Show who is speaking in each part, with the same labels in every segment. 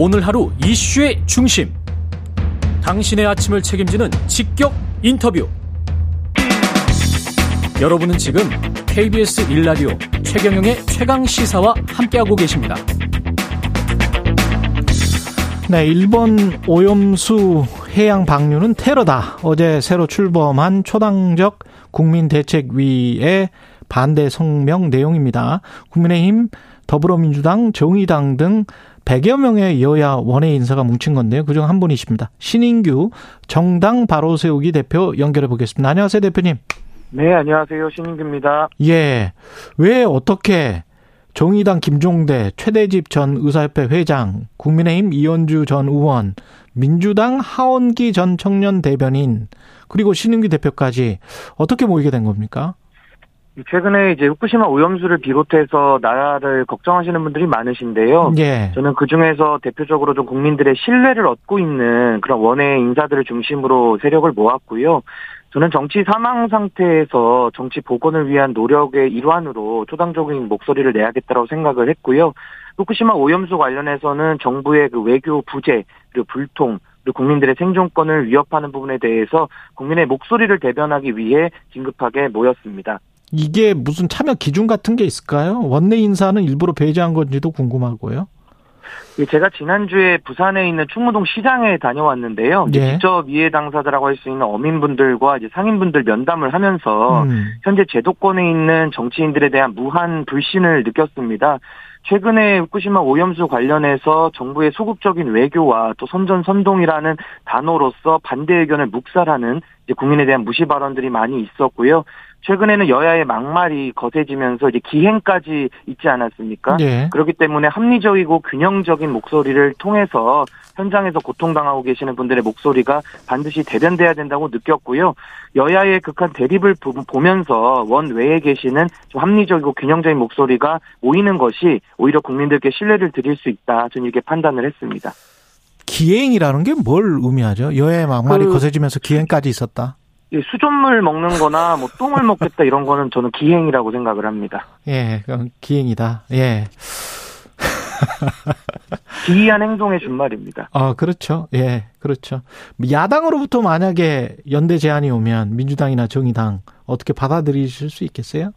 Speaker 1: 오늘 하루 이슈의 중심. 당신의 아침을 책임지는 직격 인터뷰. 여러분은 지금 KBS 일라디오 최경영의 최강 시사와 함께하고 계십니다.
Speaker 2: 네, 일본 오염수 해양 방류는 테러다. 어제 새로 출범한 초당적 국민대책위의 반대 성명 내용입니다. 국민의힘, 더불어민주당, 정의당 등 100여 명의 여야 원외 인사가 뭉친 건데요. 그중 한 분이십니다. 신인규 정당 바로 세우기 대표 연결해 보겠습니다. 안녕하세요, 대표님.
Speaker 3: 네, 안녕하세요. 신인규입니다.
Speaker 2: 예. 왜 어떻게 정의당 김종대, 최대집 전 의사협회 회장, 국민의힘 이현주 전 의원, 민주당 하원기 전 청년 대변인, 그리고 신인규 대표까지 어떻게 모이게 된 겁니까?
Speaker 3: 최근에 이제 후쿠시마 오염수를 비롯해서 나라를 걱정하시는 분들이 많으신데요.
Speaker 2: 예.
Speaker 3: 저는 그 중에서 대표적으로 좀 국민들의 신뢰를 얻고 있는 그런 원외 인사들을 중심으로 세력을 모았고요. 저는 정치 사망 상태에서 정치 복원을 위한 노력의 일환으로 초당적인 목소리를 내야겠다고 생각을 했고요. 후쿠시마 오염수 관련해서는 정부의 그 외교 부재 그리고 불통 그리고 국민들의 생존권을 위협하는 부분에 대해서 국민의 목소리를 대변하기 위해 긴급하게 모였습니다.
Speaker 2: 이게 무슨 참여 기준 같은 게 있을까요? 원내 인사는 일부러 배제한 건지도 궁금하고요.
Speaker 3: 예, 제가 지난주에 부산에 있는 충무동 시장에 다녀왔는데요.
Speaker 2: 예.
Speaker 3: 직접 이해 당사자라고 할 수 있는 어민분들과 이제 상인분들 면담을 하면서
Speaker 2: 음.
Speaker 3: 현재 제도권에 있는 정치인들에 대한 무한 불신을 느꼈습니다. 최근에 후쿠시마 오염수 관련해서 정부의 소극적인 외교와 또 선전선동이라는 단어로서 반대 의견을 묵살하는 국민에 대한 무시 발언들이 많이 있었고요. 최근에는 여야의 막말이 거세지면서 이제 기행까지 있지 않았습니까?
Speaker 2: 예.
Speaker 3: 그렇기 때문에 합리적이고 균형적인 목소리를 통해서 현장에서 고통당하고 계시는 분들의 목소리가 반드시 대변돼야 된다고 느꼈고요. 여야의 극한 대립을 보- 보면서 원외에 계시는 좀 합리적이고 균형적인 목소리가 모이는 것이 오히려 국민들께 신뢰를 드릴 수 있다. 저는 이렇게 판단을 했습니다.
Speaker 2: 기행이라는 게 뭘 의미하죠? 여야의 막말이
Speaker 3: 그-
Speaker 2: 거세지면서 기행까지 있었다.
Speaker 3: 이 수돗물 먹는 거나 뭐 똥을 먹겠다 이런 거는 저는 기행이라고 생각을 합니다.
Speaker 2: 예, 그럼 기행이다. 예.
Speaker 3: 기이한 행동의 준말입니다.
Speaker 2: 아, 그렇죠. 예, 그렇죠. 야당으로부터 만약에 연대 제안이 오면 민주당이나 정의당 어떻게 받아들이실 수 있겠어요?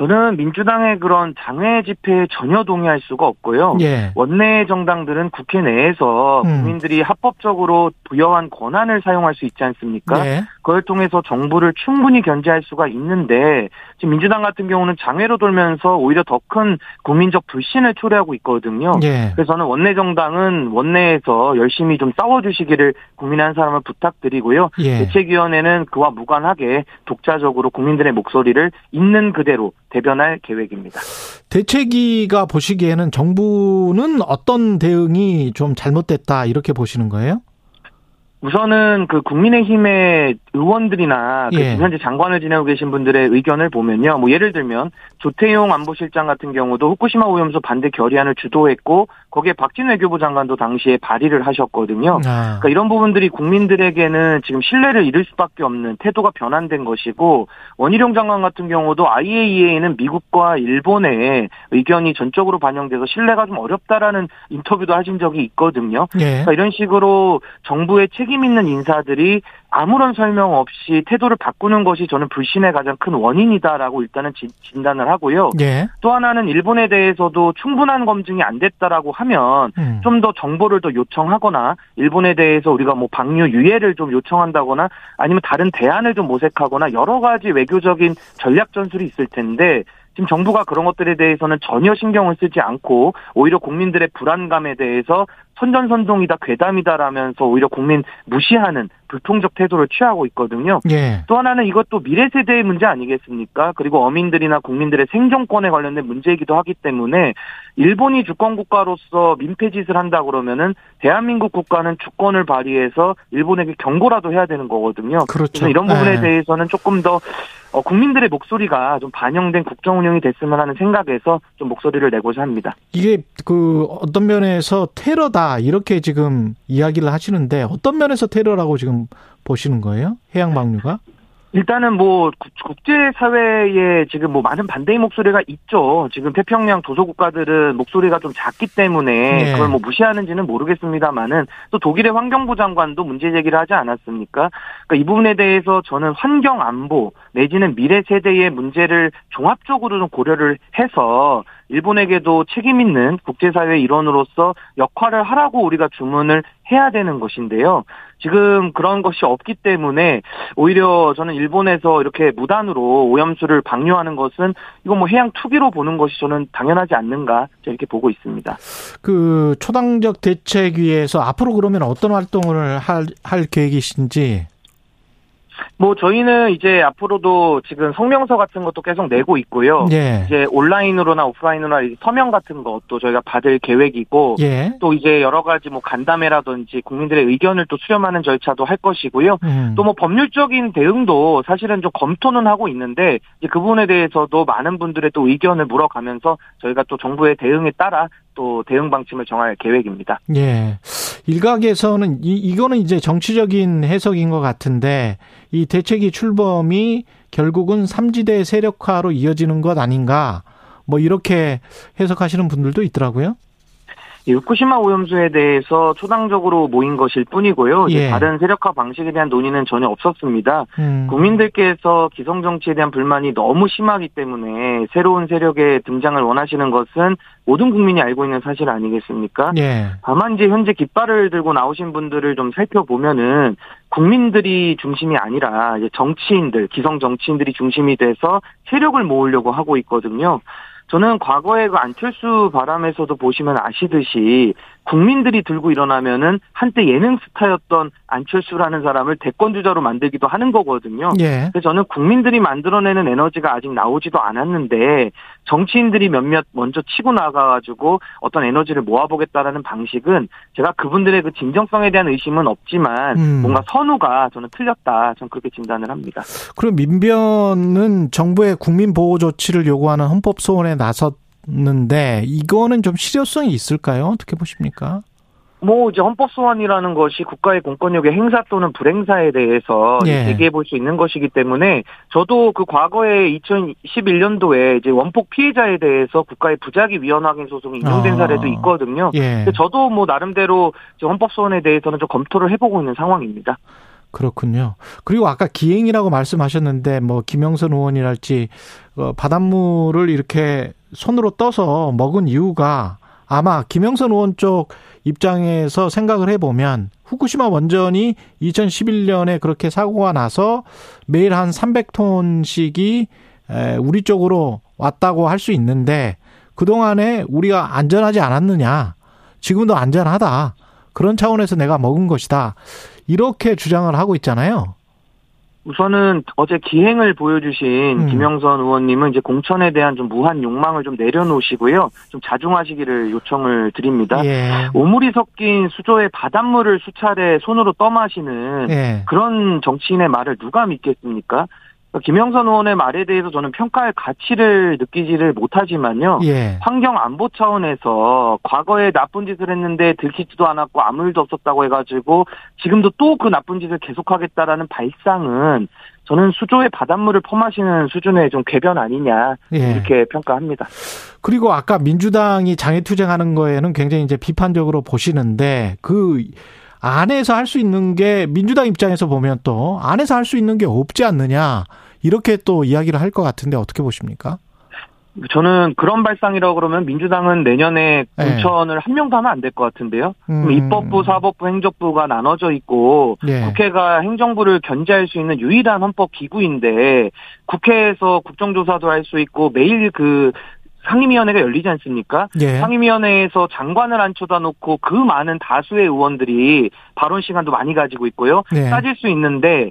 Speaker 3: 저는 민주당의 그런 장외 집회에 전혀 동의할 수가 없고요.
Speaker 2: 예.
Speaker 3: 원내 정당들은 국회 내에서
Speaker 2: 음.
Speaker 3: 국민들이 합법적으로 부여한 권한을 사용할 수 있지 않습니까?
Speaker 2: 예.
Speaker 3: 그걸 통해서 정부를 충분히 견제할 수가 있는데 지금 민주당 같은 경우는 장외로 돌면서 오히려 더 큰 국민적 불신을 초래하고 있거든요.
Speaker 2: 예.
Speaker 3: 그래서 저는 원내 정당은 원내에서 열심히 좀 싸워주시기를 국민의 한 사람을 부탁드리고요.
Speaker 2: 예.
Speaker 3: 대책위원회는 그와 무관하게 독자적으로 국민들의 목소리를 있는 그대로 대변할 계획입니다.
Speaker 2: 대책위가 보시기에는 정부는 어떤 대응이 좀 잘못됐다 이렇게 보시는 거예요?
Speaker 3: 우선은 그 국민의힘의 의원들이나 그
Speaker 2: 예.
Speaker 3: 현재 장관을 지내고 계신 분들의 의견을 보면요. 뭐 예를 들면 조태용 안보실장 같은 경우도 후쿠시마 오염수 반대 결의안을 주도했고 거기에 박진 외교부 장관도 당시에 발의를 하셨거든요.
Speaker 2: 아,
Speaker 3: 그러니까 이런 부분들이 국민들에게는 지금 신뢰를 잃을 수밖에 없는 태도가 변환된 것이고 원희룡 장관 같은 경우도 IAEA는 미국과 일본의 의견이 전적으로 반영돼서 신뢰가 좀 어렵다라는 인터뷰도 하신 적이 있거든요.
Speaker 2: 예.
Speaker 3: 그러니까 이런 식으로 정부의 책임 있는 인사들이 아무런 설명 없이 태도를 바꾸는 것이 저는 불신의 가장 큰 원인이다라고 일단은 진- 진단을 하고요.
Speaker 2: 예.
Speaker 3: 또 하나는 일본에 대해서도 충분한 검증이 안 됐다라고 하면
Speaker 2: 음.
Speaker 3: 좀더 정보를 더 요청하거나 일본에 대해서 우리가 뭐 방류 유예를 좀 요청한다거나 아니면 다른 대안을 좀 모색하거나 여러 가지 외교적인 전략 전술이 있을 텐데 지금 정부가 그런 것들에 대해서는 전혀 신경을 쓰지 않고 오히려 국민들의 불안감에 대해서 선전선동이다 괴담이다라면서 오히려 국민 무시하는 불통적 태도를 취하고 있거든요.
Speaker 2: 예.
Speaker 3: 또 하나는 이것도 미래 세대의 문제 아니겠습니까? 그리고 어민들이나 국민들의 생존권에 관련된 문제이기도 하기 때문에 일본이 주권 국가로서 민폐짓을 한다 그러면은 대한민국 국가는 주권을 발휘해서 일본에게 경고라도 해야 되는 거거든요.
Speaker 2: 그렇죠.
Speaker 3: 이런 부분에
Speaker 2: 예.
Speaker 3: 대해서는 조금 더 어, 국민들의 목소리가 좀 반영된 국정 운영이 됐으면 하는 생각에서 좀 목소리를 내고자 합니다.
Speaker 2: 이게 그 어떤 면에서 테러다 이렇게 지금 이야기를 하시는데 어떤 면에서 테러라고 지금 보시는 거예요? 해양 방류가?
Speaker 3: 일단은 뭐 국제 사회에 지금 뭐 많은 반대의 목소리가 있죠. 지금 태평양 도서 국가들은 목소리가 좀 작기 때문에 네. 그걸 뭐 무시하는지는 모르겠습니다만은 또 독일의 환경부 장관도 문제 제기를 하지 않았습니까? 그러니까 이 부분에 대해서 저는 환경 안보 내지는 미래 세대의 문제를 종합적으로 좀 고려를 해서 일본에게도 책임 있는 국제사회 일원으로서 역할을 하라고 우리가 주문을 해야 되는 것인데요. 지금 그런 것이 없기 때문에 오히려 저는 일본에서 이렇게 무단으로 오염수를 방류하는 것은 이거 뭐 해양 투기로 보는 것이 저는 당연하지 않는가 이렇게 보고 있습니다.
Speaker 2: 그 초당적 대책위에서 앞으로 그러면 어떤 활동을 할, 할 계획이신지
Speaker 3: 뭐 저희는 이제 앞으로도 지금 성명서 같은 것도 계속 내고 있고요. 예. 이제 온라인으로나 오프라인으로나 서명 같은 것도 저희가 받을 계획이고 예. 또 이제 여러 가지 뭐 간담회라든지 국민들의 의견을 또 수렴하는 절차도 할 것이고요. 음. 또뭐 법률적인 대응도 사실은 좀 검토는 하고 있는데 이제 그 부분에 대해서도 많은 분들의 또 의견을 물어가면서 저희가 또 정부의 대응에 따라 또 대응 방침을 정할 계획입니다.
Speaker 2: 예. 일각에서는 이, 이거는 이제 정치적인 해석인 것 같은데 이 대책이 출범이 결국은 삼지대 세력화로 이어지는 것 아닌가 뭐 이렇게 해석하시는 분들도 있더라고요.
Speaker 3: 이 후쿠시마 오염수에 대해서 초당적으로 모인 것일 뿐이고요. 예. 다른 세력화 방식에 대한 논의는 전혀 없었습니다. 음. 국민들께서 기성 정치에 대한 불만이 너무 심하기 때문에 새로운 세력의 등장을 원하시는 것은 모든 국민이 알고 있는 사실 아니겠습니까? 예. 다만 이제 현재 깃발을 들고 나오신 분들을 좀 살펴보면은 국민들이 중심이 아니라 정치인들, 기성 정치인들이 중심이 돼서 세력을 모으려고 하고 있거든요. 저는 과거에 그 안철수 바람에서도 보시면 아시듯이 국민들이 들고 일어나면은 한때 예능 스타였던 안철수라는 사람을 대권 주자로 만들기도 하는 거거든요. 예. 그래서 저는 국민들이 만들어내는 에너지가 아직 나오지도 않았는데 정치인들이 몇몇 먼저 치고 나가가지고 어떤 에너지를 모아보겠다라는 방식은 제가 그분들의 그 진정성에 대한 의심은 없지만 음. 뭔가 선우가 저는 틀렸다. 저는 그렇게 진단을 합니다.
Speaker 2: 그럼 민변은 정부의 국민 보호 조치를 요구하는 헌법 소원에 나섰 는데 이거는 좀 실효성이 있을까요? 어떻게 보십니까?
Speaker 3: 뭐 이제 헌법 소원이라는 것이 국가의 공권력의 행사 또는 불행사에 대해서 예. 얘기해 볼 수 있는 것이기 때문에 저도 그 과거에 2011년도에 이제 원폭 피해자에 대해서 국가의 부작위 위헌 확인 소송이 인용된 아. 사례도 있거든요. 예. 저도 뭐 나름대로 헌법 소원에 대해서는 좀 검토를 해보고 있는 상황입니다.
Speaker 2: 그렇군요. 그리고 아까 기행이라고 말씀하셨는데 뭐 김영선 의원이랄지 어, 바닷물을 이렇게 손으로 떠서 먹은 이유가 아마 김영선 의원 쪽 입장에서 생각을 해보면 후쿠시마 원전이 2011년에 그렇게 사고가 나서 매일 한 300톤씩이 우리 쪽으로 왔다고 할 수 있는데 그동안에 우리가 안전하지 않았느냐. 지금도 안전하다. 그런 차원에서 내가 먹은 것이다. 이렇게 주장을 하고 있잖아요.
Speaker 3: 우선은 어제 기행을 보여주신 음. 김영선 의원님은 이제 공천에 대한 좀 무한 욕망을 좀 내려놓으시고요. 좀 자중하시기를 요청을 드립니다. 예. 오물이 섞인 수조의 바닷물을 수차례 손으로 떠마시는 예. 그런 정치인의 말을 누가 믿겠습니까? 김영선 의원의 말에 대해서 저는 평가할 가치를 느끼지를 못하지만요. 예. 환경 안보 차원에서 과거에 나쁜 짓을 했는데 들키지도 않았고 아무 일도 없었다고 해가지고 지금도 또 그 나쁜 짓을 계속하겠다라는 발상은 저는 수조의 바닷물을 퍼마시는 수준의 좀 궤변 아니냐 예. 이렇게 평가합니다.
Speaker 2: 그리고 아까 민주당이 장애 투쟁하는 거에는 굉장히 이제 비판적으로 보시는데 그 안에서 할 수 있는 게 민주당 입장에서 보면 또 안에서 할 수 있는 게 없지 않느냐 이렇게 또 이야기를 할 것 같은데 어떻게 보십니까?
Speaker 3: 저는 그런 발상이라고 그러면 민주당은 내년에 네. 공천을 네. 한 명도 하면 안 될 것 같은데요. 음. 입법부, 사법부, 행정부가 나눠져 있고 네. 국회가 행정부를 견제할 수 있는 유일한 헌법 기구인데 국회에서 국정조사도 할 수 있고 매일 그 상임위원회가 열리지 않습니까? 예. 상임위원회에서 장관을 앉혀다 놓고 그 많은 다수의 의원들이 발언 시간도 많이 가지고 있고요. 예. 따질 수 있는데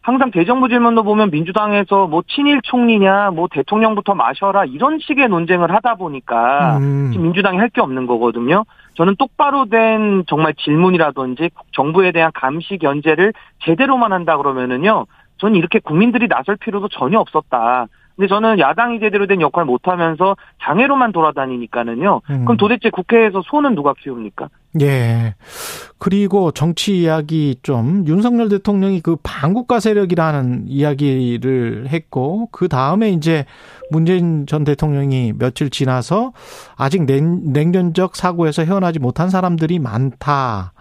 Speaker 3: 항상 대정부 질문도 보면 민주당에서 뭐 친일 총리냐, 뭐 대통령부터 마셔라 이런 식의 논쟁을 하다 보니까 음. 지금 민주당이 할 게 없는 거거든요. 저는 똑바로 된 정말 질문이라든지 정부에 대한 감시 견제를 제대로만 한다 그러면은요. 저는 이렇게 국민들이 나설 필요도 전혀 없었다. 근데 저는 야당이 제대로 된 역할 을 못하면서 장애로만 돌아다니니까는요. 음. 그럼 도대체 국회에서 소는 누가 키웁니까?
Speaker 2: 예. 그리고 정치 이야기 좀 윤석열 대통령이 그 반국가 세력이라는 이야기를 했고 그 다음에 이제 문재인 전 대통령이 며칠 지나서 아직 냉, 냉전적 사고에서 헤어나지 못한 사람들이 많다.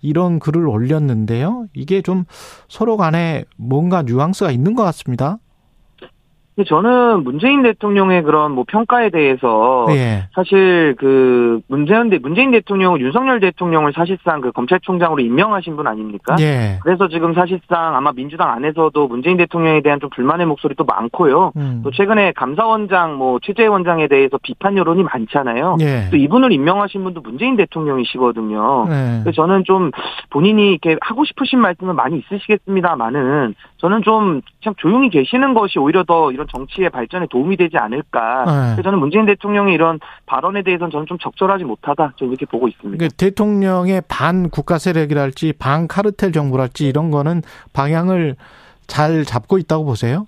Speaker 2: 이런 글을 올렸는데요. 이게 좀 서로 간에 뭔가 뉘앙스가 있는 것 같습니다.
Speaker 3: 저는 문재인 대통령의 그런 뭐 평가에 대해서 예. 사실 그 문재인 대 문재인 대통령은 윤석열 대통령을 사실상 그 검찰총장으로 임명하신 분 아닙니까? 예. 그래서 지금 사실상 아마 민주당 안에서도 문재인 대통령에 대한 좀 불만의 목소리도 많고요. 음. 또 최근에 감사원장 뭐 최재 원장에 대해서 비판 여론이 많잖아요. 예. 또 이분을 임명하신 분도 문재인 대통령이시거든요. 예. 그래서 저는 좀 본인이 이렇게 하고 싶으신 말씀은 많이 있으시겠습니다만은 저는 좀 참 조용히 계시는 것이 오히려 더 이런 정치의 발전에 도움이 되지 않을까. 네. 그래서 저는 문재인 대통령의 이런 발언에 대해서는 저는 좀 적절하지 못하다. 좀 이렇게 보고 있습니다.
Speaker 2: 그러니까 대통령의 반 국가 세력이랄지 반 카르텔 정부랄지 이런 거는 방향을 잘 잡고 있다고 보세요?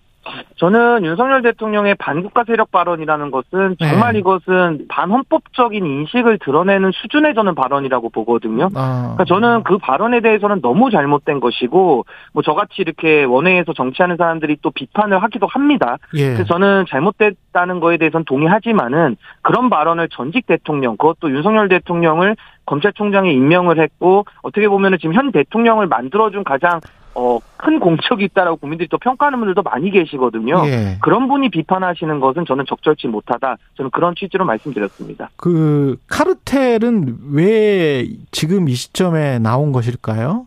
Speaker 3: 저는 윤석열 대통령의 반국가 세력 발언이라는 것은 정말 네. 이것은 반헌법적인 인식을 드러내는 수준의 저는 발언이라고 보거든요. 아. 그러니까 저는 그 발언에 대해서는 너무 잘못된 것이고 뭐 저같이 이렇게 원외에서 정치하는 사람들이 또 비판을 하기도 합니다. 예. 그래서 저는 잘못됐다는 거에 대해서는 동의하지만은 그런 발언을 전직 대통령 그것도 윤석열 대통령을 검찰총장에 임명을 했고 어떻게 보면은 지금 현 대통령을 만들어준 가장 어, 큰 공적이 있다라고 국민들이 또 평가하는 분들도 많이 계시거든요. 예. 그런 분이 비판하시는 것은 저는 적절치 못하다. 저는 그런 취지로 말씀드렸습니다.
Speaker 2: 그 카르텔은 왜 지금 이 시점에 나온 것일까요?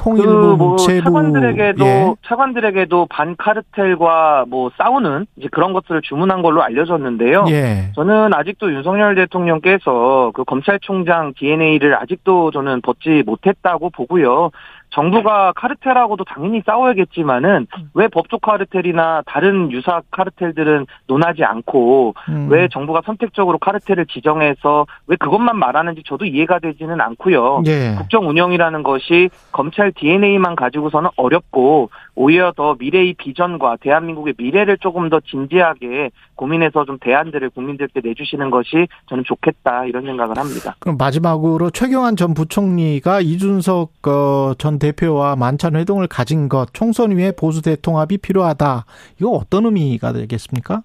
Speaker 3: 통일부, 그뭐 차관들에게도 예. 차관들에게도 반카르텔과 뭐 싸우는 이제 그런 것들을 주문한 걸로 알려졌는데요. 예. 저는 아직도 윤석열 대통령께서 그 검찰총장 DNA를 아직도 저는 벗지 못했다고 보고요. 정부가 카르텔하고도 당연히 싸워야겠지만은 음. 왜 법조 카르텔이나 다른 유사 카르텔들은 논하지 않고 음. 왜 정부가 선택적으로 카르텔을 지정해서 왜 그것만 말하는지 저도 이해가 되지는 않고요. 예. 국정 운영이라는 것이 검찰 DNA만 가지고서는 어렵고 오히려 더 미래의 비전과 대한민국의 미래를 조금 더 진지하게 고민해서 좀 대안들을 국민들께 내주시는 것이 저는 좋겠다 이런 생각을 합니다.
Speaker 2: 그럼 마지막으로 최경환 전 부총리가 이준석 어, 전 대표와 만찬 회동을 가진 것 총선 위에 보수 대통합이 필요하다. 이거 어떤 의미가 되겠습니까?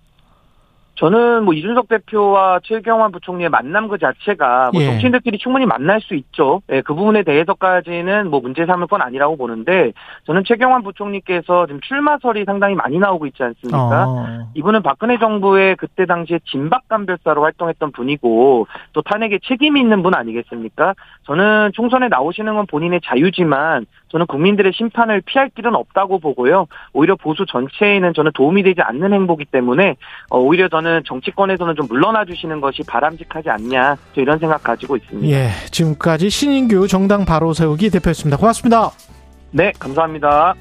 Speaker 3: 저는 뭐 이준석 대표와 최경환 부총리의 만남 그 자체가 뭐 예. 정치인들끼리 충분히 만날 수 있죠. 예, 그 부분에 대해서까지는 뭐 문제 삼을 건 아니라고 보는데 저는 최경환 부총리께서 지금 출마설이 상당히 많이 나오고 있지 않습니까? 어. 이분은 박근혜 정부의 그때 당시에 진박감별사로 활동했던 분이고 또 탄핵에 책임이 있는 분 아니겠습니까? 저는 총선에 나오시는 건 본인의 자유지만 저는 국민들의 심판을 피할 길은 없다고 보고요. 오히려 보수 전체에는 저는 도움이 되지 않는 행보기 때문에 어, 오히려 저는 정치권에서는 좀 물러나 주시는 것이 바람직하지 않냐 이런 생각 가지고 있습니다.
Speaker 2: 예, 지금까지 신인규 정당 바로 세우기 대표였습니다. 고맙습니다.
Speaker 3: 네, 감사합니다.